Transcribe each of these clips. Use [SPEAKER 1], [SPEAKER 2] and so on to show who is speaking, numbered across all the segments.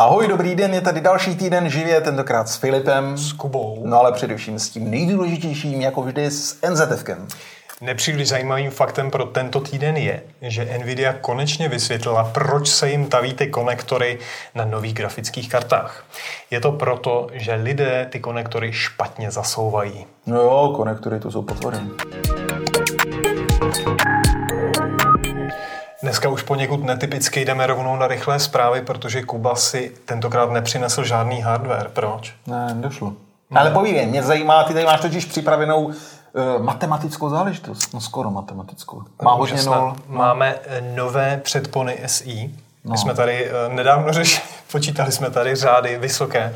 [SPEAKER 1] Ahoj, dobrý den, je tady další týden živě, tentokrát s Filipem.
[SPEAKER 2] S Kubou.
[SPEAKER 1] No ale především s tím nejdůležitějším, jako vždy, s NZFkem.
[SPEAKER 2] Nepříliš zajímavým faktem pro tento týden je, že Nvidia konečně vysvětlila, proč se jim taví ty konektory na nových grafických kartách. Je to proto, že lidé ty konektory špatně zasouvají.
[SPEAKER 1] No jo, konektory to jsou potvory.
[SPEAKER 2] Dneska už poněkud netypicky jdeme rovnou na rychlé zprávy, protože Kuba si tentokrát nepřinesl žádný hardware. Proč?
[SPEAKER 1] Ne, nedošlo. No. Ale povídej, mě zajímá, ty tady máš totiž připravenou uh, matematickou záležitost. No skoro matematickou. Má hodně nul.
[SPEAKER 2] Máme eh, nové předpony SI. No. My jsme tady uh, nedávno řešili, počítali jsme tady řády vysoké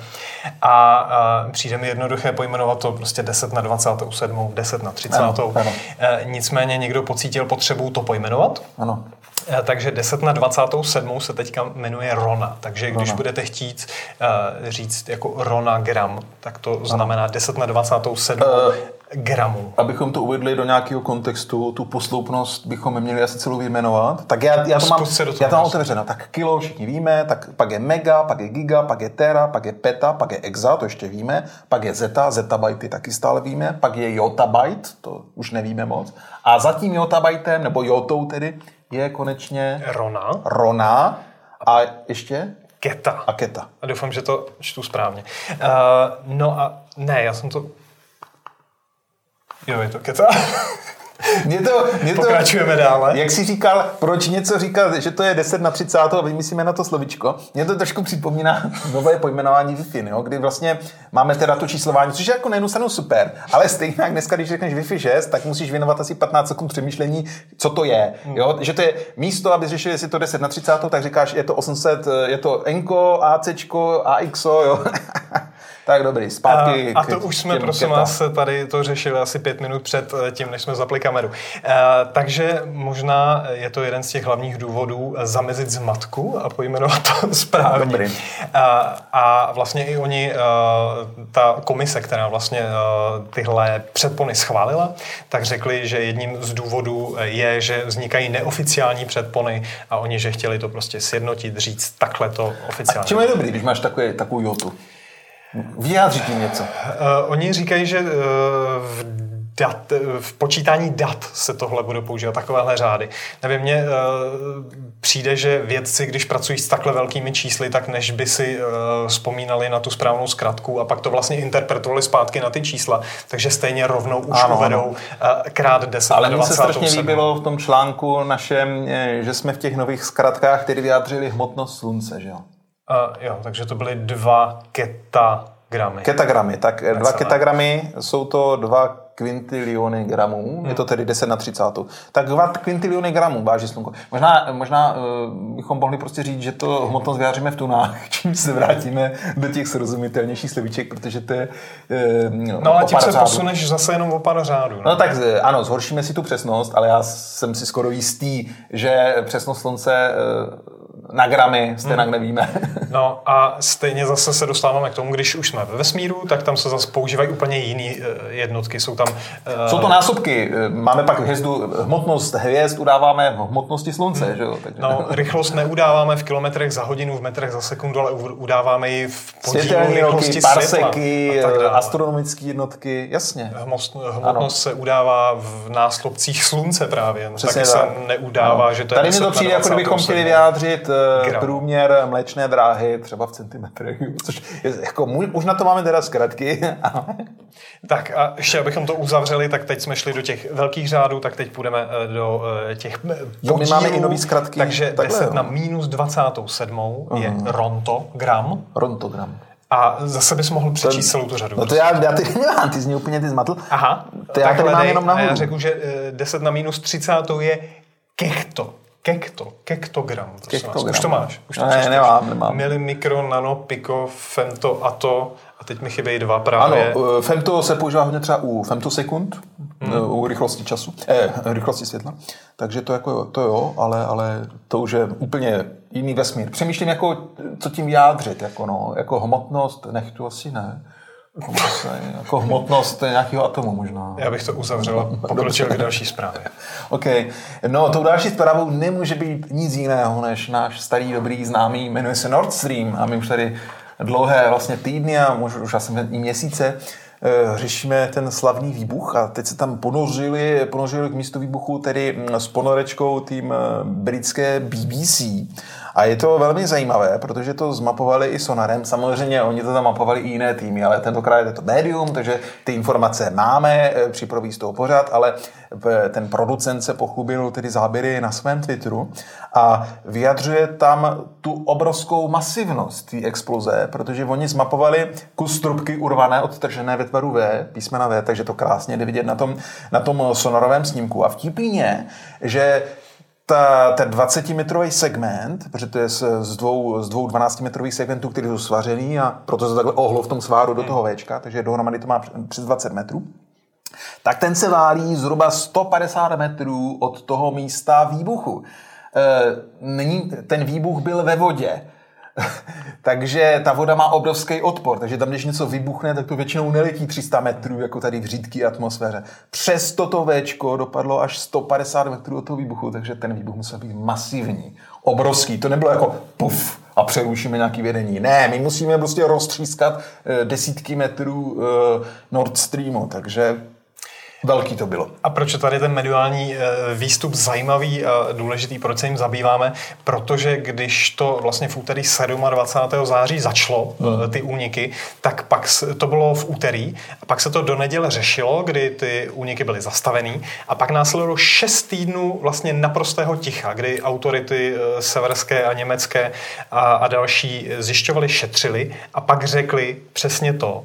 [SPEAKER 2] a uh, přijde mi jednoduché pojmenovat to prostě 10 na 27, 10 na 30. Ano, ano. Uh, nicméně někdo pocítil potřebu to pojmenovat.
[SPEAKER 1] Ano.
[SPEAKER 2] Eh, takže 10 na 27 se teďka jmenuje Rona. Takže když Rona. budete chtít uh, říct jako Rona gram, tak to znamená 10 na 27 uh, gramů.
[SPEAKER 1] Abychom to uvedli do nějakého kontextu, tu posloupnost bychom měli asi celou vyjmenovat. Tak já, já to mám, já to mám otevřeno. Tak kilo všichni víme, tak pak je mega, pak je giga, pak je tera, pak je peta, pak je exa, to ještě víme, pak je zeta, zetabajty taky stále víme, pak je jotabajt, to už nevíme moc. A za tím jotabajtem, nebo jotou tedy, je konečně
[SPEAKER 2] Rona.
[SPEAKER 1] Rona a ještě
[SPEAKER 2] Keta.
[SPEAKER 1] A Keta.
[SPEAKER 2] A doufám, že to čtu správně. Uh, no a ne, já jsem to... Jo, je to Keta.
[SPEAKER 1] Mě to, mě
[SPEAKER 2] to, Pokračujeme dále.
[SPEAKER 1] Jak jsi říkal, proč něco říkat, že to je 10 na 30 a vymyslíme na to slovičko. Mě to trošku připomíná nové pojmenování Wi-Fi, jo? kdy vlastně máme teda to číslování, což je jako na jednu stranu super, ale stejně jak dneska, když řekneš Wi-Fi 6, tak musíš věnovat asi 15 sekund přemýšlení, co to je. Jo? Že to je místo, aby řešil, jestli to 10 na 30, tak říkáš, je to 800, je to Nko, ACčko, AXO, jo. Tak dobrý, zpátky.
[SPEAKER 2] A, a to už jsme, prosím vás, tady to řešili asi pět minut před eh, tím, než jsme zapli kameru. E, takže možná je to jeden z těch hlavních důvodů eh, zamezit zmatku a pojmenovat to správně. Dobrý. A, a vlastně i oni, ta komise, která vlastně tyhle předpony schválila, tak řekli, že jedním z důvodů je, že vznikají neoficiální předpony a oni, že chtěli to prostě sjednotit, říct takhle to oficiálně. A
[SPEAKER 1] čím je dobrý, když máš takový, takovou jotu? Vyjádří tím něco. Uh,
[SPEAKER 2] oni říkají, že uh, v dat, v počítání dat se tohle bude používat, takovéhle řády. Nevím, mně uh, přijde, že vědci, když pracují s takhle velkými čísly, tak než by si uh, vzpomínali na tu správnou zkratku a pak to vlastně interpretovali zpátky na ty čísla, takže stejně rovnou už ano, uvedou uh, krát 10
[SPEAKER 1] Ale mně se strašně líbilo v tom článku našem, že jsme v těch nových zkratkách, které vyjádřili hmotnost slunce, že jo?
[SPEAKER 2] Uh, jo, takže to byly dva ketagramy.
[SPEAKER 1] Ketagramy, tak Necelé. dva ketagramy jsou to dva kvintiliony gramů, hmm. je to tedy 10 na 30. Tak 2 kvintiliony gramů váží slunko. Možná, možná uh, bychom mohli prostě říct, že to hmotnost vyjádříme v tunách, čím se vrátíme do těch srozumitelnějších slovíček, protože to je
[SPEAKER 2] uh, No ale tím se řádu. posuneš zase jenom o pár řádů.
[SPEAKER 1] No. no tak ano, zhoršíme si tu přesnost, ale já jsem si skoro jistý, že přesnost slunce uh, na gramy, stejně hmm. nevíme.
[SPEAKER 2] no a stejně zase se dostáváme k tomu, když už jsme ve vesmíru, tak tam se zase používají úplně jiné eh, jednotky. Jsou tam...
[SPEAKER 1] Uh... Jsou to násobky. Máme pak hvězdu, hmotnost hvězd udáváme v hmotnosti slunce, hmm. že jo?
[SPEAKER 2] Takže... No, rychlost neudáváme v kilometrech za hodinu, v metrech za sekundu, ale udáváme ji v podílu rychlosti
[SPEAKER 1] parseky, astronomické jednotky, jasně.
[SPEAKER 2] Hmost, hmotnost ano. se udává v náslopcích slunce právě. Přesně Taky tak. se neudává, ano. že to je
[SPEAKER 1] Tady mi to přijde, jako kdybychom chtěli vyjádřit Gram. průměr mléčné dráhy třeba v centimetrech, což je, jako, už na to máme teda zkratky.
[SPEAKER 2] tak a ještě abychom to uzavřeli, tak teď jsme šli do těch velkých řádů, tak teď půjdeme eh, do eh, těch podílů.
[SPEAKER 1] Jo, my máme i nový zkratky.
[SPEAKER 2] Takže Takhle, 10 jo. na minus 27 uh-huh. je mhm. rontogram.
[SPEAKER 1] Rontogram.
[SPEAKER 2] A zase bys mohl přečíst celou tu řadu.
[SPEAKER 1] No to já, já ty nemám, ty z ní úplně ty zmatl.
[SPEAKER 2] Aha.
[SPEAKER 1] To já tady mám jenom nahoru.
[SPEAKER 2] Já řeknu, že 10 eh, na minus 30 je kechto. Kekto, kektogram. Kektogram. Už to máš? Už to
[SPEAKER 1] ne, nemám, nemám.
[SPEAKER 2] Mili, mikro, nano, piko, femto, ato a teď mi chybějí dva právě.
[SPEAKER 1] Ano, eh, femto se používá hodně třeba u femtosekund, hmm. Eh, u rychlosti času, eh, rychlosti světla. Takže to, jako, to jo, ale, ale to už je úplně jiný vesmír. Přemýšlím, jako, co tím vyjádřit, jako, no, jako hmotnost, nechtu asi ne. Jako hmotnost nějakého atomu možná.
[SPEAKER 2] Já bych to uzavřel a pokročil k další zprávě.
[SPEAKER 1] OK. No, tou další zprávou nemůže být nic jiného, než náš starý, dobrý, známý, jmenuje se Nord Stream a my už tady dlouhé vlastně týdny a možná už asi i měsíce eh, řešíme ten slavný výbuch a teď se tam ponořili, ponořili k místu výbuchu tedy mm, s ponorečkou tým eh, britské BBC a je to velmi zajímavé, protože to zmapovali i sonarem. Samozřejmě oni to tam mapovali i jiné týmy, ale tentokrát je to médium, takže ty informace máme, eh, připraví z toho pořád, ale ten producent se pochlubil tedy záběry na svém Twitteru a vyjadřuje tam tu obrovskou masivnost té exploze, protože oni zmapovali kus trubky urvané, odtržené ve tvaru V, písmena V, takže to krásně jde vidět na tom, na tom sonorovém snímku. A vtipný je, že ta, ten 20-metrový segment, protože to je z, z dvou, z dvou 12-metrových segmentů, které jsou svařený a proto se takhle ohlo v tom sváru do toho Včka, takže dohromady to má přes 20 metrů, tak ten se válí zhruba 150 metrů od toho místa výbuchu. E, není, ten výbuch byl ve vodě. takže ta voda má obrovský odpor, takže tam, když něco vybuchne, tak to většinou neletí 300 metrů, jako tady v řídké atmosféře. Přesto to Včko dopadlo až 150 metrů od toho výbuchu, takže ten výbuch musel být masivní, obrovský. To nebylo jako puf a přerušíme nějaký vědení. Ne, my musíme prostě roztřískat eh, desítky metrů eh, Nord Streamu, takže Velký to bylo.
[SPEAKER 2] A proč je tady ten mediální eh, výstup zajímavý a důležitý, proč se jim zabýváme? Protože když to vlastně v úterý 27. září začalo, hmm. ty úniky, tak pak to bylo v úterý a pak se to do neděle řešilo, kdy ty úniky byly zastavený a pak následovalo 6 týdnů vlastně naprostého ticha, kdy autority eh, severské a německé a, a další zjišťovali, šetřili a pak řekli přesně to,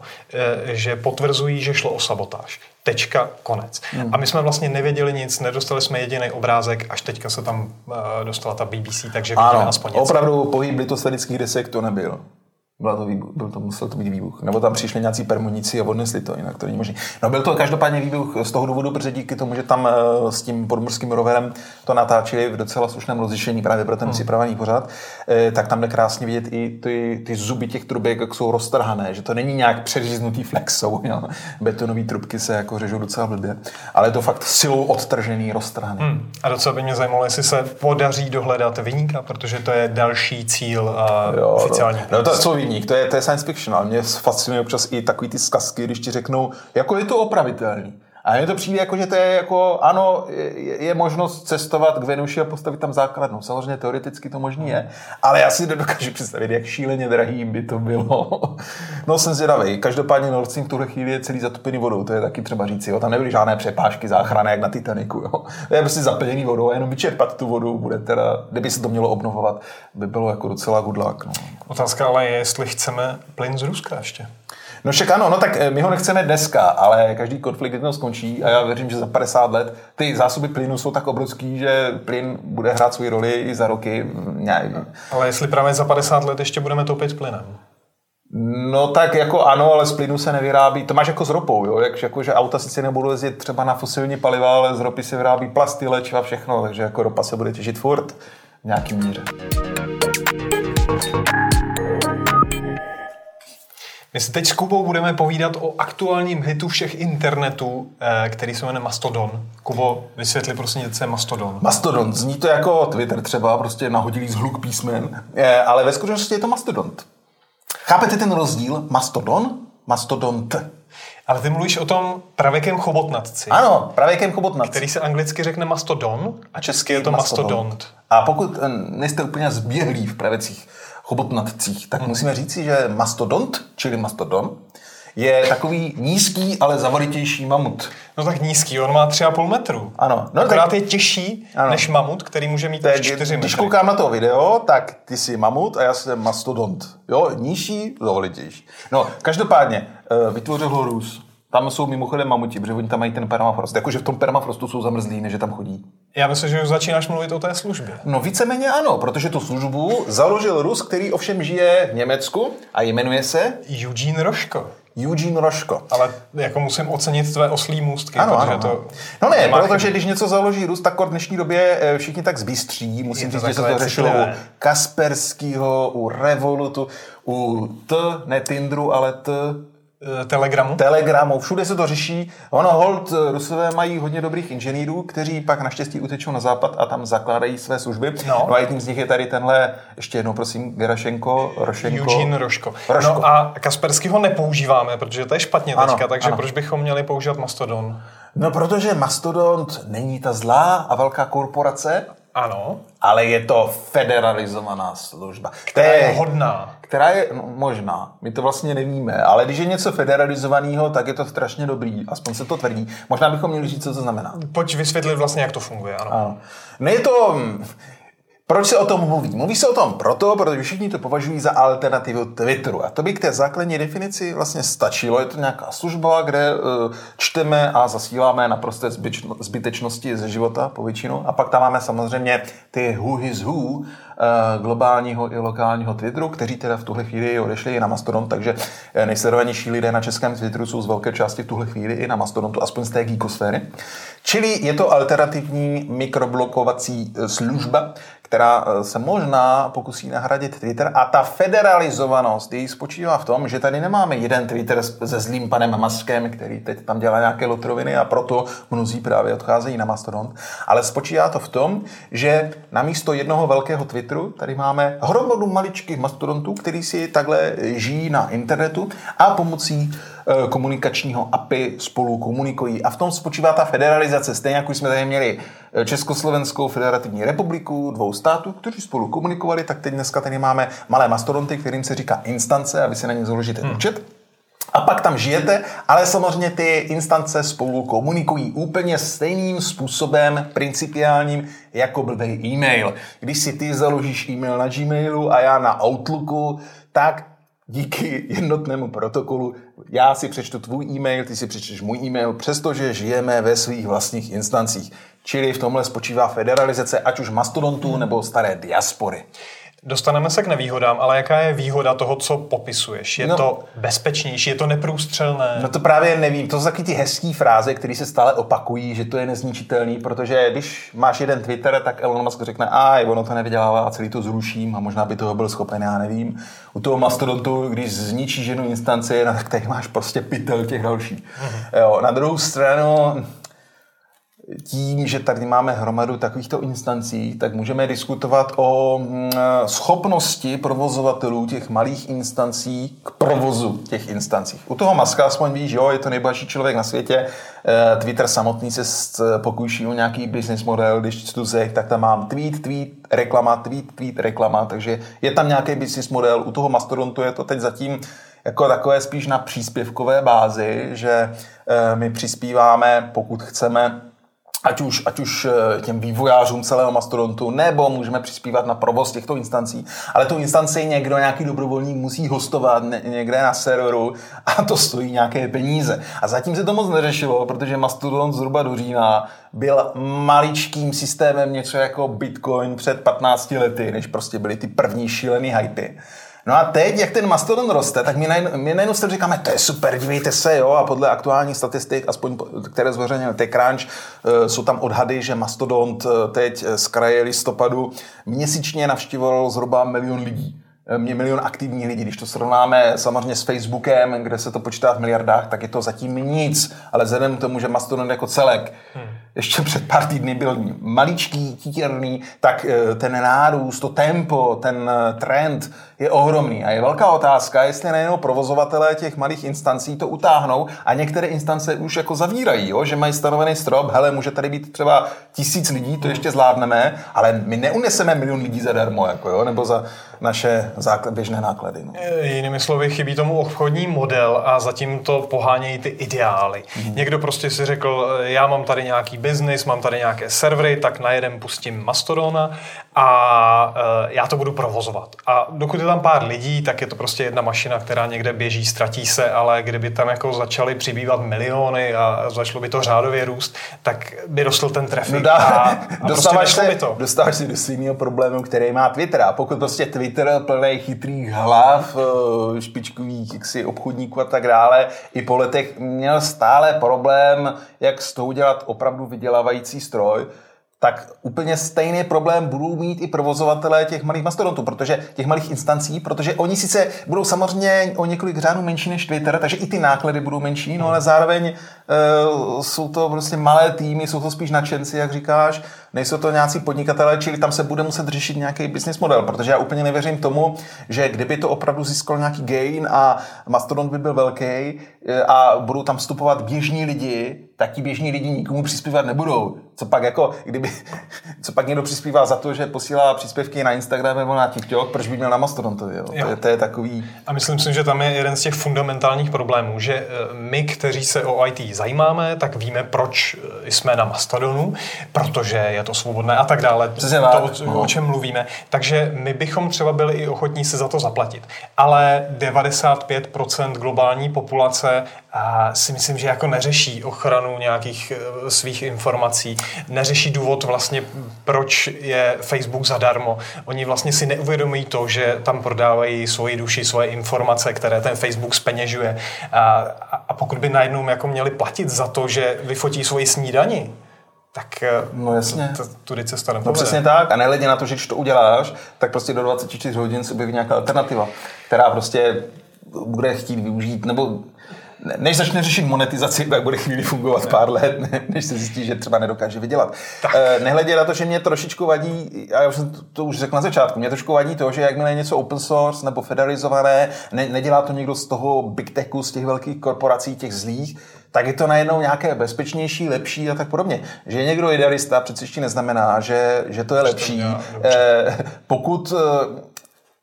[SPEAKER 2] že potvrzují, že šlo o sabotáž tečka, konec. Hmm. A my jsme vlastně nevěděli nic, nedostali jsme jediný obrázek, až teďka se tam uh, dostala ta BBC, takže vidíme ano, aspoň něco.
[SPEAKER 1] opravdu pohyb litosferických desek to nebyl. Byla to výbuch, byl to, musel to být výbuch. Nebo tam přišli nějací permuníci a odnesli to, jinak to není možné. No byl to každopádně výbuch z toho důvodu, protože díky tomu, že tam uh, s tím podmorským roverem to natáčeli v docela slušném rozlišení právě pro ten hmm. připravený pořad, uh, tak tam jde krásně vidět i ty, ty zuby těch trubek, jak jsou roztrhané, že to není nějak přeříznutý flexou. Jo. Betonové trubky se jako řežou docela blbě, ale je to fakt silou odtržený, roztrhaný. Hmm.
[SPEAKER 2] A docela by mě zajímalo, jestli se podaří dohledat vyníka, protože to je další cíl uh, jo, oficiální.
[SPEAKER 1] No, no to, bojovník, to je, to je science fiction, ale mě fascinuje občas i takový ty zkazky, když ti řeknou, jako je to opravitelný. A mně to přijde jako, že to je jako, ano, je, je možnost cestovat k Venuši a postavit tam základnu. Samozřejmě teoreticky to možný je, ale já si dokážu představit, jak šíleně drahý by to bylo. no jsem zvědavý. Každopádně Nord Stream v tuhle chvíli je celý zatopený vodou, to je taky třeba říci. Jo. Tam nebyly žádné přepážky záchranné, jak na Titaniku. Jo. To je prostě zaplněný vodou a jenom vyčerpat tu vodu bude teda, kdyby se to mělo obnovovat, by bylo jako docela good luck. No.
[SPEAKER 2] Otázka ale je, jestli chceme plyn z Ruska ještě.
[SPEAKER 1] No však ano, no tak eh, my ho nechceme dneska, ale každý konflikt jednou skončí a já věřím, že za 50 let ty zásoby plynu jsou tak obrovský, že plyn bude hrát svou roli i za roky.
[SPEAKER 2] Ne, ale jestli právě za 50 let ještě budeme topit plynem?
[SPEAKER 1] No tak jako ano, ale z plynu se nevyrábí, to máš jako s ropou, jo? Jak, jako, že auta sice nebudou jezdit třeba na fosilní paliva, ale z ropy se vyrábí plasty, leč a všechno, takže jako ropa se bude těžit furt v nějakým míře.
[SPEAKER 2] My si teď s Kubou budeme povídat o aktuálním hitu všech internetů, eh, který se jmenuje Mastodon. Kubo, vysvětli prosím, co je Mastodon.
[SPEAKER 1] Mastodon, zní to jako Twitter třeba, prostě nahodilý zhluk písmen, eh, ale ve skutečnosti je to Mastodont. Chápete ten rozdíl? Mastodon, mastodont.
[SPEAKER 2] Ale ty mluvíš o tom pravěkém chobotnatci.
[SPEAKER 1] Ano, pravěkém chobotnatci.
[SPEAKER 2] Který se anglicky řekne mastodon a česky je to mastodont. mastodont.
[SPEAKER 1] A pokud eh, nejste úplně zběhlí v pravěcích chobotnatcích, tak hmm. musíme říci, že mastodont, čili mastodon, je takový nízký, ale zavalitější mamut.
[SPEAKER 2] No tak nízký, on má 3,5 metru.
[SPEAKER 1] Ano.
[SPEAKER 2] No, Akorát tak... je těžší ano. než mamut, který může mít tak, 4 metry.
[SPEAKER 1] Když koukám na to video, tak ty jsi mamut a já jsem mastodont. Jo, nižší, zavalitější. No, každopádně, eh, vytvořil ho Rus. Tam jsou mimochodem mamuti, protože oni tam mají ten permafrost. Jakože v tom permafrostu jsou zamrzlí, než tam chodí.
[SPEAKER 2] Já myslím, že už začínáš mluvit o té službě.
[SPEAKER 1] No víceméně ano, protože tu službu založil Rus, který ovšem žije v Německu a jmenuje se...
[SPEAKER 2] Eugene Roško.
[SPEAKER 1] Eugene Roško.
[SPEAKER 2] Ale jako musím ocenit tvé oslí můstky.
[SPEAKER 1] Ano, ano. To no ne, protože chybu. když něco založí Rus, tak v dnešní době eh, všichni tak zbystří. Musím říct, že se to řešilo u Kasperského, u Revolutu, u T, ne Tindru, ale T,
[SPEAKER 2] Telegramu?
[SPEAKER 1] Telegramu, všude se to řeší. Ono hold, eh, Rusové mají hodně dobrých inženýrů, kteří pak naštěstí utečou na západ a tam zakládají své služby. No, no a jedním z nich je tady tenhle, ještě jednou prosím, Gerašenko, Rošenko.
[SPEAKER 2] Eugene Roško. Roško. No a Kaspersky ho nepoužíváme, protože to je špatně ano, teďka, takže ano. proč bychom měli používat Mastodon?
[SPEAKER 1] No, protože Mastodon není ta zlá a velká korporace,
[SPEAKER 2] ano.
[SPEAKER 1] Ale je to federalizovaná služba.
[SPEAKER 2] Která je hodná.
[SPEAKER 1] Která je no, možná. My to vlastně nevíme. Ale když je něco federalizovaného, tak je to strašně dobrý. Aspoň se to tvrdí. Možná bychom měli říct, co to znamená.
[SPEAKER 2] Pojď vysvětlit vlastně, jak to funguje. Ano. ano.
[SPEAKER 1] No je to proč se o tom mluví? Mluví se o tom proto, protože všichni to považují za alternativu Twitteru. A to by k té základní definici vlastně stačilo. Je to nějaká služba, kde uh, čteme a zasíláme naprosté zbytečnosti ze života po většinu. A pak tam máme samozřejmě ty who is who, uh, globálního i lokálního Twitteru, kteří teda v tuhle chvíli odešli na Mastodon, takže eh, nejsledovanější lidé na českém Twitteru jsou z velké části v tuhle chvíli i na Mastodontu, aspoň z té geekosféry. Čili je to alternativní mikroblokovací služba, která eh, se možná pokusí nahradit Twitter. A ta federalizovanost její spočívá v tom, že tady nemáme jeden Twitter se zlým panem Maskem, který teď tam dělá nějaké lotroviny a proto mnozí právě odcházejí na Mastodon. Ale spočívá to v tom, že na místo jednoho velkého Twitteru tady máme hromadu maličkých mastodontů, který si takhle žijí na internetu a pomocí komunikačního API spolu komunikují. A v tom spočívá ta federalizace. Stejně jako jsme tady měli eh, Československou federativní republiku, dvou států, kteří spolu komunikovali, tak teď dneska tady máme malé mastodonty, kterým se říká instance a vy si na ně založíte hmm. účet. A pak tam žijete, ale samozřejmě ty instance spolu komunikují úplně stejným způsobem principiálním jako blbý e-mail. Když si ty založíš e-mail na Gmailu a já na Outlooku, tak díky jednotnému protokolu já si přečtu tvůj e-mail, ty si přečteš můj e-mail, přestože žijeme ve svých vlastních instancích. Čili v tomhle spočívá federalizace ať už mastodontů nebo staré diaspory.
[SPEAKER 2] Dostaneme se k nevýhodám, ale jaká je výhoda toho, co popisuješ? Je no, to bezpečnější, je to neprůstřelné?
[SPEAKER 1] No to právě nevím. To jsou taky ty hezké fráze, které se stále opakují, že to je nezničitelný, protože když máš jeden Twitter, tak Elon Musk řekne, a ono to nevydělává a celý to zruším a možná by toho byl schopen, já nevím. U toho mastodontu, když zničíš jednu instanci, no, tak tady máš prostě pytel těch dalších. Mm-hmm. Jo, na druhou stranu, tím, že tady máme hromadu takovýchto instancí, tak můžeme diskutovat o mm, schopnosti provozovatelů těch malých instancí k provozu těch instancí. U toho Maska aspoň víš, jo, je to nejbohatší člověk na světě. Eh, Twitter samotný se pokouší o nějaký business model, když čtu se, tak tam mám tweet, tweet, reklama, tweet, tweet, reklama, takže je tam nějaký business model. U toho Mastodontu je to teď zatím jako takové spíš na příspěvkové bázi, že eh, my přispíváme, pokud chceme, ať už, ať už eh, těm vývojářům celého mastodontu, nebo můžeme přispívat na provoz těchto instancí. Ale tu instanci někdo, nějaký dobrovolník musí hostovat někde na serveru a to stojí nějaké peníze. A zatím se to moc neřešilo, protože Mastodon zhruba do října byl maličkým systémem něco jako Bitcoin před 15 lety, než prostě byly ty první šílený hypy. No a teď, jak ten mastodon roste, tak my najednou, my říkáme, to je super, dívejte se, jo, a podle aktuálních statistik, aspoň které zveřejnil TechCrunch, eh, jsou tam odhady, že mastodont eh, teď z kraje listopadu měsíčně navštívoval zhruba milion lidí mě milion aktivních lidí. Když to srovnáme samozřejmě s Facebookem, kde se to počítá v miliardách, tak je to zatím nic. Ale vzhledem k tomu, že Mastodon jako celek hmm. Ještě před pár týdny byl maličký, títěrný, tak eh, ten nárůst, to tempo, ten eh, trend je ohromný. A je velká otázka, jestli nejenom provozovatelé těch malých instancí to utáhnou a některé instance už jako zavírají, jo? že mají stanovený strop, hele, může tady být třeba tisíc lidí, to ještě zvládneme, ale my neuneseme milion lidí zadarmo, jako, jo? nebo za naše základ, běžné náklady. No.
[SPEAKER 2] E, jinými slovy, chybí tomu obchodní model a zatím to pohánějí ty ideály. Mm. Někdo prostě si řekl, já mám tady nějaký biznis, mám tady nějaké servery, tak na jeden pustím Mastodona a e, já to budu provozovat. A dokud je tam pár lidí, tak je to prostě jedna mašina, která někde běží, ztratí se, ale kdyby tam jako začaly přibývat miliony a začalo by to řádově růst, tak by rostl ten trafik. No dá, a, a prostě dostáváš,
[SPEAKER 1] prostě
[SPEAKER 2] se, to.
[SPEAKER 1] dostáváš se do stejného problému, který má Twitter. A pokud prostě Twitter plný chytrých hlav, e, špičkových jaksi, obchodníků a tak dále, i po letech měl stále problém, jak z toho udělat opravdu vydělávající stroj, tak úplně stejný problém budou mít i provozovatelé těch malých mastodontů, protože těch malých instancí, protože oni sice budou samozřejmě o několik řádů menší než Twitter, takže i ty náklady budou menší, no ale zároveň uh, jsou to prostě malé týmy, jsou to spíš nadšenci, jak říkáš, nejsou to nějací podnikatelé, čili tam se bude muset řešit nějaký business model, protože já úplně nevěřím tomu, že kdyby to opravdu získalo nějaký gain a Mastodon by byl velký eh, a budou tam vstupovat běžní lidi, tak ti běžní lidi nikomu přispívat nebudou. Co pak jako, kdyby, co pak někdo přispívá za to, že posílá příspěvky na Instagram nebo na TikTok, proč by měl na Mastodon to, jo? jo. To, je, to je takový...
[SPEAKER 2] A myslím si, že tam je jeden z těch fundamentálních problémů, že eh, my, kteří se o IT zajímáme, tak víme, proč eh, jsme na Mastodonu, protože je to svobodné a tak dále.
[SPEAKER 1] Přesně
[SPEAKER 2] to, o, no. o čem mluvíme. Takže my bychom třeba byli i ochotní se za to zaplatit. Ale 95% globální populace a si myslím, že jako neřeší ochranu nějakých eh, svých informací, neřeší důvod vlastně, proč je Facebook zadarmo. Oni vlastně si neuvědomují to, že tam prodávají svoji duši, svoje informace, které ten Facebook speněžuje. A, a pokud by najednou jako měli platit za to, že vyfotí svoji snídani, tak eh,
[SPEAKER 1] no jasně.
[SPEAKER 2] tudy cesta
[SPEAKER 1] No přesně tak. A nehledě na to, že když to uděláš, tak prostě do 24 hodin se objeví nějaká alternativa, která prostě bude chtít využít, nebo než začne řešit monetizaci, tak bude chvíli fungovat pár let, než se zjistí, že třeba nedokáže vydělat. Tak. Eh, nehledě na to, že mě trošičku vadí, já už jsem to, to už řekl na začátku, mě trošku vadí to, že jakmile je něco open source nebo federalizované, ne, nedělá to někdo z toho big techu, z těch velkých korporací, těch zlých, tak je to najednou nějaké bezpečnější, lepší a tak podobně. Že je někdo idealista, přece ještě neznamená, že, že to je lepší. Eh, pokud eh,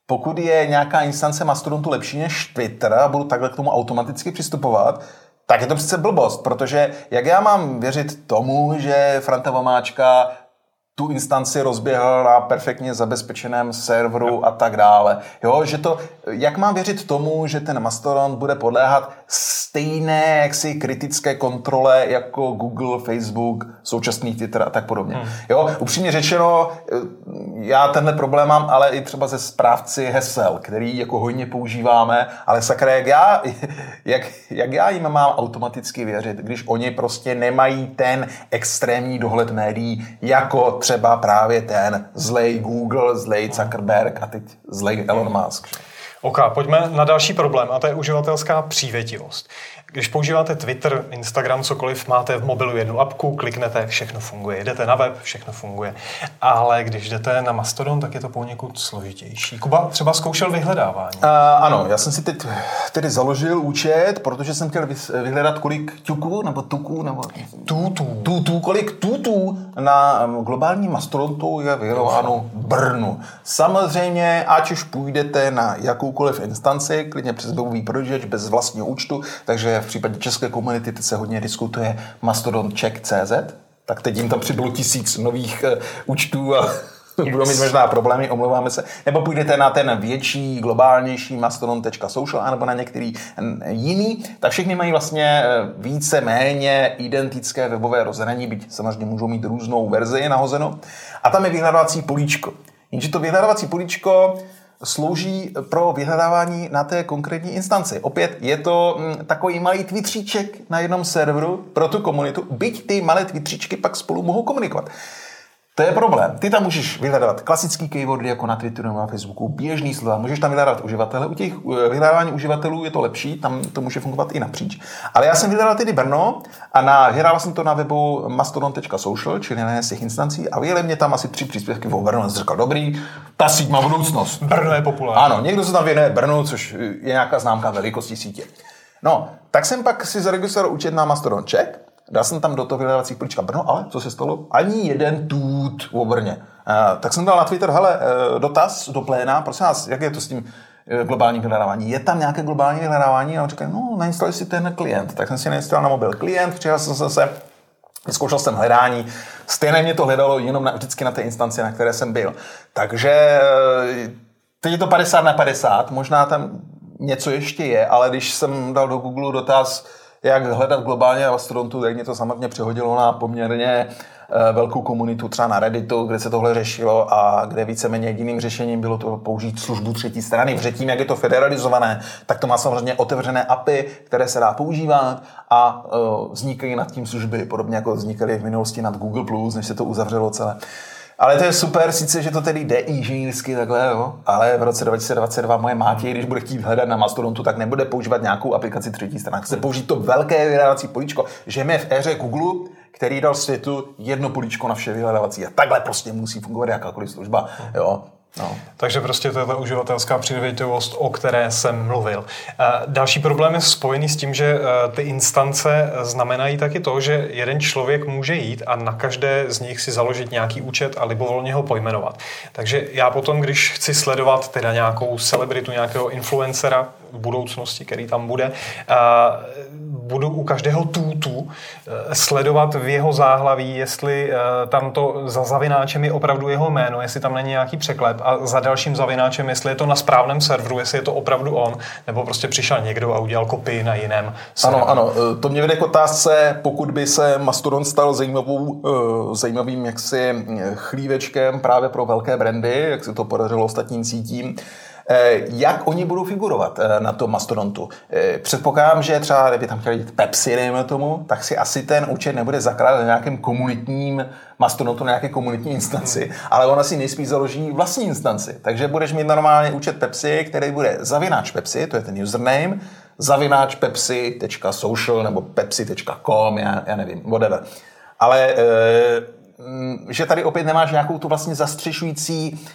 [SPEAKER 1] pokud je nějaká instance Mastodontu lepší než Twitter a budu takhle k tomu automaticky přistupovat, tak je to přece blbost, protože jak já mám věřit tomu, že Franta Vomáčka tu instanci rozběhl na perfektně zabezpečeném serveru a tak dále. Jo, že to, jak mám věřit tomu, že ten Mastodon bude podléhat stejné jaksi kritické kontrole jako Google, Facebook, současný Twitter a tak podobně. Hmm. Jo, upřímně řečeno, já tenhle problém mám, ale i třeba ze správci hesel, který jako hojně používáme, ale sakra, jak já, jak, jak já jim mám automaticky věřit, když oni prostě nemají ten extrémní dohled médií, jako třeba právě ten zlej Google, zlej Zuckerberg a teď zlej Elon Musk.
[SPEAKER 2] OK, pojďme na další problém a to je uživatelská přívětivost. Když používáte Twitter, Instagram, cokoliv, máte v mobilu jednu apku, kliknete, všechno funguje. Jdete na web, všechno funguje. Ale když jdete na Mastodon, tak je to poněkud složitější. Kuba třeba zkoušel vyhledávání. Uh,
[SPEAKER 1] ano, já jsem si teď tedy založil účet, protože jsem chtěl vyhledat, kolik tuků nebo tuků nebo
[SPEAKER 2] tutů,
[SPEAKER 1] tutů, kolik tutů na globální mastodontu je vyhledáno Brnu. Samozřejmě, ať už půjdete na jakoukoliv instanci, klidně přes webový prohlížeč bez vlastního účtu, takže v případě české komunity se hodně diskutuje Mastodon Check.cz, tak teď jim tam přibylo tisíc nových uh, účtů a budou mít možná problémy, omlouváme se. Nebo půjdete na ten větší, globálnější mastodon.social nebo na některý jiný, tak všechny mají vlastně eh, více méně identické webové rozhraní, byť samozřejmě můžou mít různou verzi nahozeno. A tam je vyhledávací políčko. Jenže to vyhledávací políčko slouží pro vyhledávání na té konkrétní instanci. Opět je to mm, takový malý twitříček na jednom serveru pro tu komunitu, byť ty malé twitříčky pak spolu mohou komunikovat. To je problém. Ty tam můžeš vyhledávat klasický keywordy jako na Twitteru nebo na Facebooku, běžný slova, můžeš tam vyhledávat uživatele. U těch eh, vyhledávání uživatelů je to lepší, tam to může fungovat i napříč. Ale já jsem vyhledal tedy Brno a na, vyhrál jsem to na webu mastodon.social, čili na z těch instancí a vyjeli mě tam asi tři příspěvky o Brno. Jsem říkal, dobrý, ta síť má budoucnost.
[SPEAKER 2] Brno je populární.
[SPEAKER 1] Ano, někdo se tam věnuje Brnu, což je nějaká známka velikosti sítě. No, tak jsem pak si zaregistroval účet na Mastodon Check Dal jsem tam do toho vyhledávací políčka Brno, ale co se stalo? Ani jeden tut o Brně. Uh, tak jsem dal na Twitter, hele, uh, dotaz do pléna, prosím vás, jak je to s tím uh, globálním vyhledávání? Je tam nějaké globální vyhledávání? A on říká, no, nainstaluj si ten klient. Tak jsem si nainstaloval na mobil klient, přihlásil jsem se, Zkoušel jsem hledání, stejně mě to hledalo jenom na, vždycky na té instanci, na které jsem byl. Takže teď je to 50 na 50, možná tam něco ještě je, ale když jsem dal do Google dotaz, jak hledat globálně Mastodontu, tak mě to samotně přehodilo na poměrně eh, velkou komunitu, třeba na Redditu, kde se tohle řešilo a kde víceméně jediným řešením bylo to použít službu třetí strany. Předtím, jak je to federalizované, tak to má samozřejmě otevřené API, které se dá používat a uh, vznikají nad tím služby, podobně jako vznikaly v minulosti nad Google+, než se to uzavřelo celé. Ale to je super, sice, že to tedy jde inženýrsky takhle, jo, ale v roce 2022 moje mátě, když bude chtít hledat na Mastodontu, tak nebude používat nějakou aplikaci třetí strany. Chce použít to velké vyhledávací políčko. Žijeme v éře Google, který dal světu jedno políčko na vše vyhledávací. A takhle prostě musí fungovat jakákoliv služba. Jo.
[SPEAKER 2] No. Takže prostě to je ta uživatelská přívětivost, o které jsem mluvil. Eh, další problém je spojený s tím, že eh, ty instance znamenají taky to, že jeden člověk může jít a na každé z nich si založit nějaký účet a libovolně ho pojmenovat. Takže já potom, když chci sledovat teda nějakou celebritu, nějakého influencera, v budoucnosti, který tam bude, budu u každého tutu eh, sledovat v jeho záhlaví, jestli eh, tam to za zavináčem je opravdu jeho jméno, jestli tam není nějaký překlep a za dalším zavináčem, jestli je to na správném serveru, jestli je to opravdu on, nebo prostě přišel někdo a udělal kopii na jiném
[SPEAKER 1] serveru. Ano, ano, eh, to mě vede k otázce, pokud by se Mastodon stal zajímavou, zajímavým jaksi chlívečkem právě pro velké brandy, jak se to podařilo ostatním sítím, jak oni budou figurovat eh, na tom mastodontu? Eh, předpokládám, že třeba, kdyby tam chtěli jít Pepsi, dejme tomu, tak si asi ten účet nebude zakládat na nějakém komunitním mastodontu, na nějaké komunitní instanci, hmm. ale ona si nejspíš založí vlastní instanci. Takže budeš mít normálně účet Pepsi, který bude zavináč Pepsi, to je ten username, zavináč pepsi.social nebo pepsi.com, já, já nevím, whatever. Ale že tady opět nemáš nějakou tu vlastně zastřešující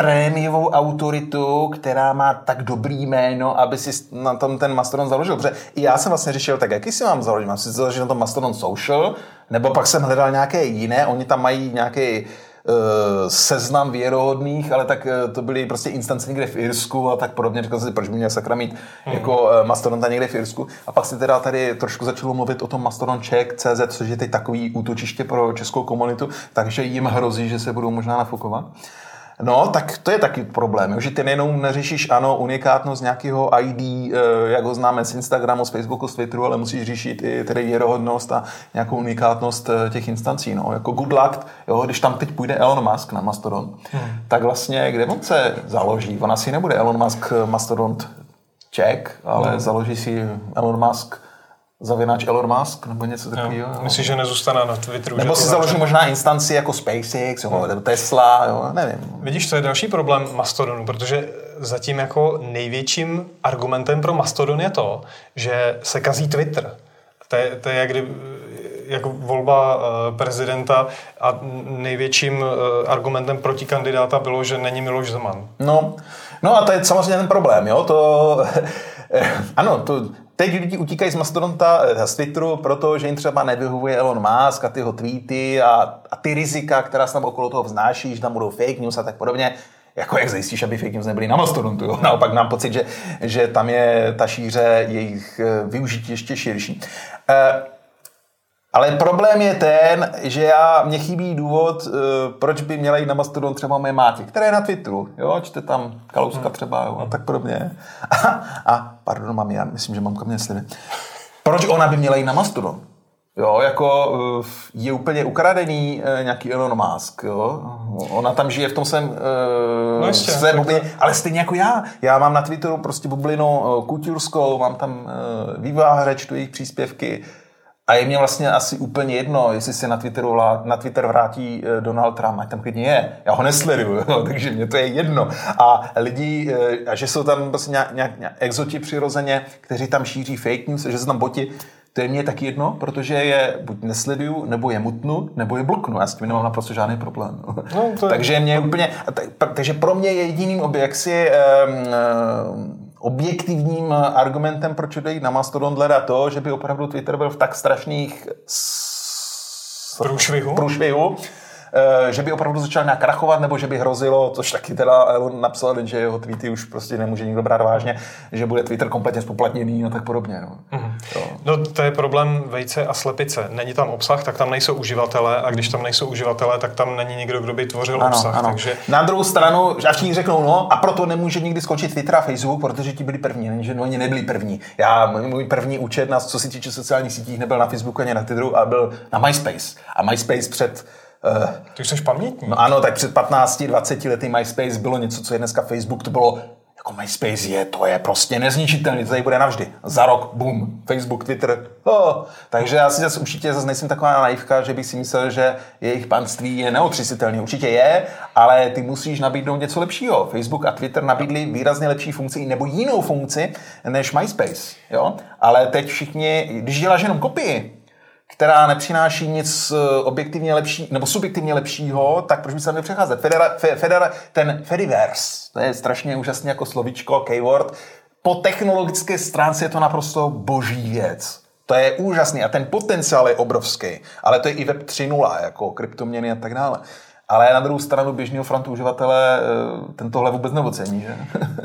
[SPEAKER 1] prémiovou autoritu, která má tak dobrý jméno, aby si na tom ten Mastodon založil. Protože i já jsem vlastně řešil, tak jaký si mám založit? Mám si založit na tom Mastodon Social, nebo pak jsem hledal nějaké jiné, oni tam mají nějaký uh, seznam věrohodných, ale tak uh, to byly prostě instance někde v Irsku a tak podobně. Říkal jsem si, proč by měl sakra mít mm. jako uh, Mastodonta někde v Irsku. A pak si teda tady trošku začalo mluvit o tom Mastodon Czech, CZ, což je teď takový útočiště pro českou komunitu, takže jim hrozí, že se budou možná nafukovat. No, tak to je taky problém, že ty nejenom neřešíš, ano, unikátnost nějakého ID, eh, jak ho známe z Instagramu, z Facebooku, z Twitteru, ale musíš řešit i tedy věrohodnost a nějakou unikátnost eh, těch instancí. No. Jako good luck, jo, když tam teď půjde Elon Musk na Mastodon, hmm. tak vlastně kde on se založí? Ona si nebude Elon Musk eh, Mastodon Czech, ale hmm. založí si Elon Musk zavináč Elon Musk nebo něco takového.
[SPEAKER 2] Myslíš, že nezůstane na Twitteru?
[SPEAKER 1] Nebo si založí možná instanci jako SpaceX jo, nebo Tesla, jo, nevím.
[SPEAKER 2] Vidíš, to je další problém Mastodonu, protože zatím jako největším argumentem pro Mastodon je to, že se kazí Twitter. To je, to je jak kdy, jako volba uh, prezidenta a největším uh, argumentem proti kandidáta bylo, že není Miloš Zeman.
[SPEAKER 1] No, no a to je samozřejmě ten problém, jo, to... ano, to, Teď lidi utíkají z Mastodonta, eh, z Twitteru, protože jim třeba nevyhovuje Elon Musk a ty jeho tweety a, a ty rizika, která se tam okolo toho vznáší, že tam budou fake news a tak podobně. Jako jak zajistíš, aby fake news nebyly na Mastodontu. Jo? Naopak mám pocit, že, že tam je ta šíře jejich eh, využití ještě širší. Uh, ale problém je ten, že já, mě chybí důvod, uh, proč by měla jít na Mastodon třeba mé mátě, které je na Twitteru, jo, čte tam Kalouska hmm. třeba, jo, a tak podobně. A, a pardon, mám já myslím, že mamka mě sleduje. Proč ona by měla jít na Mastodon? Jo, jako uh, je úplně ukradený uh, nějaký Elon Musk, jo. Ona tam žije v tom svém no ještě, své bublině, ale stejně jako já. Já mám na Twitteru prostě bublinu kulturskou, mám tam vývojáře, čtu jejich příspěvky, a je mě vlastně asi úplně jedno, jestli se na, Twitteru, na Twitter vrátí eh, Donald Trump, ať tam klidně je. Já ho nesleduju, no, takže mě to je jedno. A lidi, eh, a že jsou tam prostě nějak, nějak, nějak exoti přirozeně, kteří tam šíří fake news, že jsou tam boti, to je mě taky jedno, protože je buď nesleduju, nebo je mutnu, nebo je bloknu. Já s tím nemám naprosto žádný problém. No, to je... takže mě úplně, takže pro mě je jediným objekci um, um, objektivním argumentem, proč jde na Mastodon hledat to, že by opravdu Twitter byl v tak strašných
[SPEAKER 2] průšvihu,
[SPEAKER 1] průšvihu. eh, že by opravdu začal nějak krachovat, nebo že by hrozilo, což taky teda Elon napsal, že jeho tweety už prostě nemůže nikdo brát vážně, že bude Twitter kompletně spoplatněný a tak podobně. No. Mm-hmm.
[SPEAKER 2] no to je problém vejce a slepice. Není tam obsah, tak tam nejsou uživatelé a když tam nejsou uživatelé, tak tam není nikdo, kdo by tvořil ano, obsah. Ano. Takže...
[SPEAKER 1] Na druhou stranu, až ti řeknou, no a proto nemůže nikdy skončit Twitter a Facebook, protože ti byli první, není, že no, oni nebyli první. Já, můj první účet, na, co se týče sociálních sítích, nebyl na Facebooku ani na Twitteru, ale byl na MySpace. A MySpace před
[SPEAKER 2] Ty jsi pamětní.
[SPEAKER 1] No ano, tak před 15-20 lety MySpace bylo něco, co je dneska Facebook, to bylo jako MySpace je, to je prostě nezničitelný, to tady bude navždy. Za rok, boom, Facebook, Twitter. Oh. Takže já si zase určitě zase nejsem taková naivka, že bych si myslel, že jejich panství je neotřesitelný. Určitě je, ale ty musíš nabídnout něco lepšího. Facebook a Twitter nabídli výrazně lepší funkci nebo jinou funkci než MySpace. Jo? Ale teď všichni, když děláš jenom kopii, která nepřináší nic eh, objektivně lepší, nebo subjektivně lepšího, tak proč by se nepřecházet? Federa, fe, federa, ten Fediverse, to je strašně úžasný jako slovičko, keyword, po technologické stránce je to naprosto boží věc. To je úžasný a ten potenciál je obrovský, ale to je i Web 3.0, jako kryptoměny a tak dále. Ale na druhou stranu běžného frontu uživatele eh, tentohle vůbec neocení, že?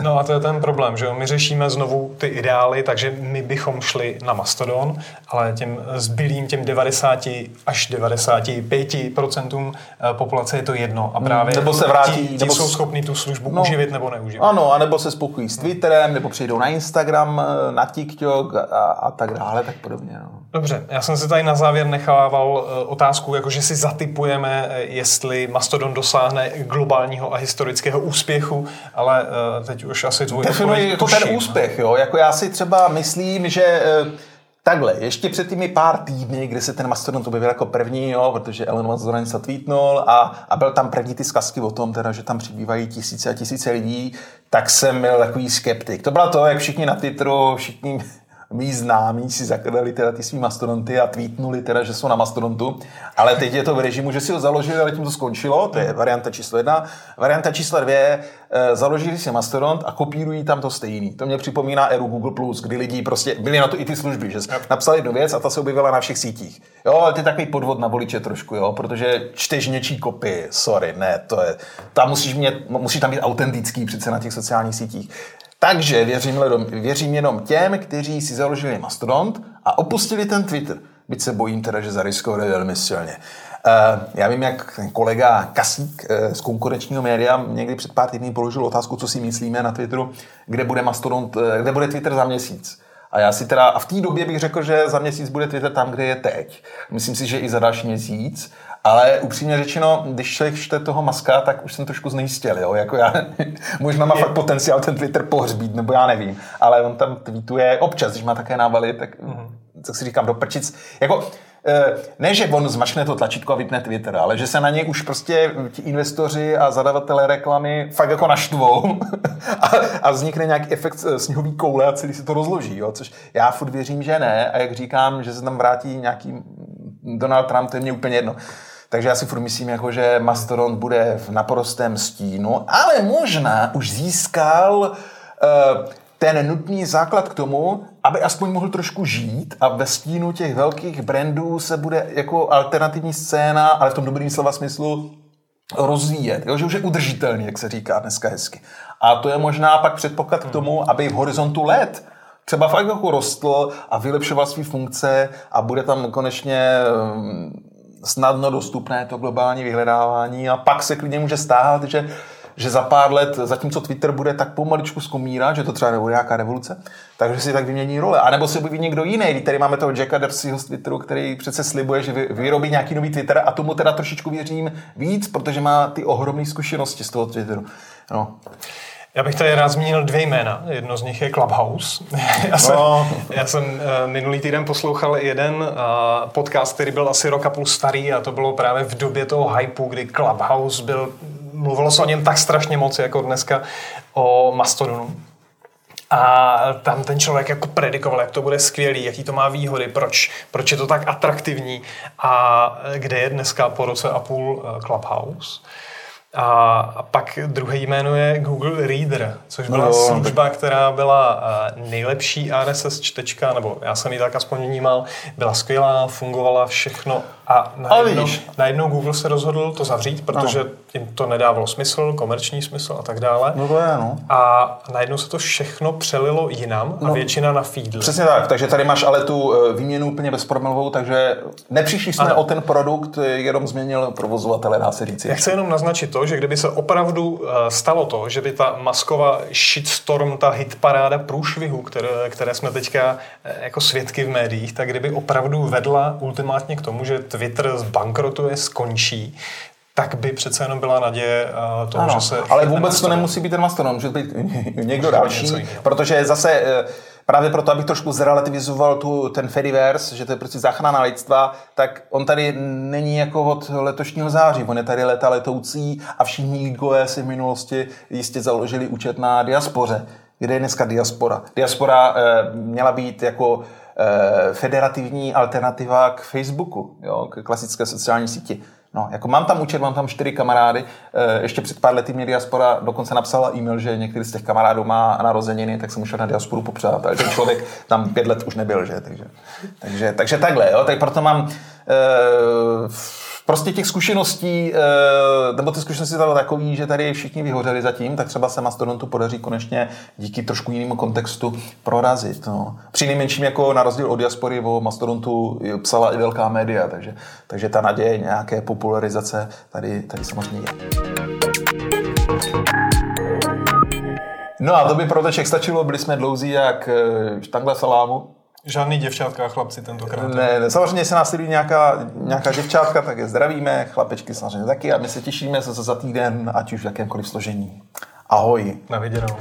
[SPEAKER 2] No a to je ten problém, že jo? My řešíme znovu ty ideály, takže my bychom šli na Mastodon, ale těm zbylým, těm 90 až 95 procentům eh, populace je to jedno. A hmm, právě
[SPEAKER 1] nebo se vrátí,
[SPEAKER 2] ti, ti
[SPEAKER 1] nebo
[SPEAKER 2] jsou schopni tu službu no, uživit nebo neuživit.
[SPEAKER 1] Ano, anebo se spokojí s Twitterem, nebo přijdou na Instagram, eh, na TikTok a, a tak dále, tak podobně. No.
[SPEAKER 2] Dobře, já jsem si tady na závěr nechával otázku, jakože si zatypujeme, jestli Mastodon dosáhne globálního a historického úspěchu, ale uh, teď už asi tvůj
[SPEAKER 1] Definuji jako ten úspěch, jo. Jako já si třeba myslím, že Takhle, ještě před těmi pár týdny, kdy se ten Mastodon objevil jako první, jo, protože Elon Musk zrovna se tweetnul a, a byl tam první ty zkazky o tom, teda, že tam přibývají tisíce a tisíce lidí, tak jsem byl takový skeptik. To bylo to, jak všichni na Twitteru, všichni mý známí si zakladali teda ty svý mastodonty a tweetnuli teda, že jsou na mastodontu, ale teď je to v režimu, že si ho založili, ale tím to skončilo, to je varianta číslo jedna. Varianta číslo dvě, eh, založili si mastodont a kopírují tam to stejný. To mě připomíná éru Google+, kdy lidi prostě byli na to i ty služby, že napsali jednu věc a ta se objevila na všech sítích. Jo, ale to je takový podvod na voliče trošku, jo, protože čteš něčí kopii, sorry, ne, to je, tam musíš, mít, musíš tam být autentický přece na těch sociálních sítích. Takže věřím, věřím jenom těm, kteří si založili Mastodont a opustili ten Twitter. Byť se bojím teda, že zariskovali velmi silně. Uh, já vím, jak kolega Kasík uh, z konkurenčního média někdy před pár týdny položil otázku, co si myslíme na Twitteru, kde bude Mastodont, uh, kde bude Twitter za měsíc. A já si teda, a v té době bych řekl, že za měsíc bude Twitter tam, kde je teď. Myslím si, že i za další měsíc. Ale upřímně řečeno, když člověk čte toho maska, tak už jsem trošku znejistěl, jo. Jako já, možná má fakt potenciál ten Twitter pohřbít, nebo já nevím. Ale on tam tweetuje občas, když má také návaly, tak, mm-hmm. tak si říkám do prčic. Jako, eh, ne, že on zmačkne to tlačítko a vypne Twitter, ale že se na něj už prostě ti investoři a zadavatelé reklamy fakt jako naštvou a, a vznikne nějaký efekt eh, sněhový koule a celý se to rozloží, jo? což já furt věřím, že ne a jak říkám, že se tam vrátí nějaký Donald Trump, to je mě úplně jedno. Takže já si furt myslím, jako, že Mastodon bude v naprostém stínu, ale možná už získal uh, ten nutný základ k tomu, aby aspoň mohl trošku žít a ve stínu těch velkých brandů se bude jako alternativní scéna, ale v tom dobrým slova smyslu, rozvíjet, jo? že už je udržitelný, jak se říká dneska hezky. A to je možná pak předpoklad k tomu, aby v horizontu let třeba fakt jako rostl a vylepšoval své funkce a bude tam konečně snadno dostupné to globální vyhledávání a pak se klidně může stáhat, že že za pár let, zatímco Twitter bude tak pomaličku zkomírat, že to třeba nebude nějaká revoluce, takže si tak vymění role. A nebo se objeví někdo jiný. Tady máme toho Jacka Dorseyho z Twitteru, který přece slibuje, že vyrobí nějaký nový Twitter a tomu teda trošičku věřím víc, protože má ty ohromné zkušenosti z toho Twitteru. No.
[SPEAKER 2] Já bych tady rád zmínil dvě jména. Jedno z nich je Clubhouse. já, jsem, no. já jsem uh, minulý týden poslouchal jeden uh, podcast, který byl asi rok a půl starý a to bylo právě v době toho hypeu, kdy Clubhouse byl, mluvilo se o něm tak strašně moc jako dneska o Mastodonu. A tam ten člověk jako predikoval, jak to bude skvělý, jaký to má výhody, proč, proč je to tak atraktivní a kde je dneska po roce a půl Clubhouse. A pak druhé jméno je Google Reader, což byla no, služba, která byla nejlepší RSS čtečka, nebo já jsem ji tak aspoň vnímal, byla skvělá, fungovala všechno a najednou, najednou Google se rozhodl to zavřít, protože no. jim to nedávalo smysl, komerční smysl a tak dále.
[SPEAKER 1] No to je, no.
[SPEAKER 2] A najednou se to všechno přelilo jinam a no, většina na feed.
[SPEAKER 1] Přesně tak, takže tady máš ale tu eh, výměnu úplně bezproblémovou, takže nepřišli jsme ano. o ten produkt, jenom změnil provozovatele, dá se říct.
[SPEAKER 2] Já chci jenom naznačit to, že kdyby se opravdu eh, stalo to, že by ta masková shitstorm, ta hitparáda průšvihu, které, které jsme teďka eh, jako svědky v médiích, tak kdyby opravdu vedla ultimátně k tomu, že Twitter zbankrotuje, skončí, tak by přece jenom byla naděje uh, toho, ano, že se...
[SPEAKER 1] Ale vůbec to nemusí být ten Mastodon, může být někdo další, protože zase uh, právě proto, abych trošku zrelativizoval tu, ten Fediverse, že to je prostě záchrana lidstva, tak on tady není jako od letošního září. On je tady leta letoucí a všichni geekové si v minulosti jistě založili účet na diaspoře. Kde je dneska diaspora? Diaspora eh, měla být jako eh, federativní alternativa k Facebooku, jo, k klasické sociální síti. No, jako mám tam účet, mám tam čtyři kamarády. E, ještě před pár lety mě diaspora dokonce napsala e-mail, že některý z těch kamarádů má narozeniny, tak jsem musel na diasporu popřát. Ale ten člověk tam pět let už nebyl, že? Takže, takže, takže takhle, jo. Tak proto mám e, prostě těch zkušeností, eh, nebo ty zkušenosti jsou takový, že tady všichni vyhořeli zatím, tak třeba se Mastodontu podaří konečně díky trošku jinému kontextu prorazit. No. Při nejmenším jako na rozdíl od diaspory o Mastodontu psala i velká média, takže, takže ta naděje nějaké popularizace tady, tady samozřejmě je. No a to by pro dnešek stačilo, byli jsme dlouzí jak eh, štangla salámu.
[SPEAKER 2] Žádný děvčátka a chlapci tentokrát.
[SPEAKER 1] Ne, ne samozřejmě se následují nějaká, nějaká děvčátka, tak je zdravíme, chlapečky samozřejmě taky a my se těšíme zase za týden, ať už v jakémkoliv složení. Ahoj.
[SPEAKER 2] Na viděnou.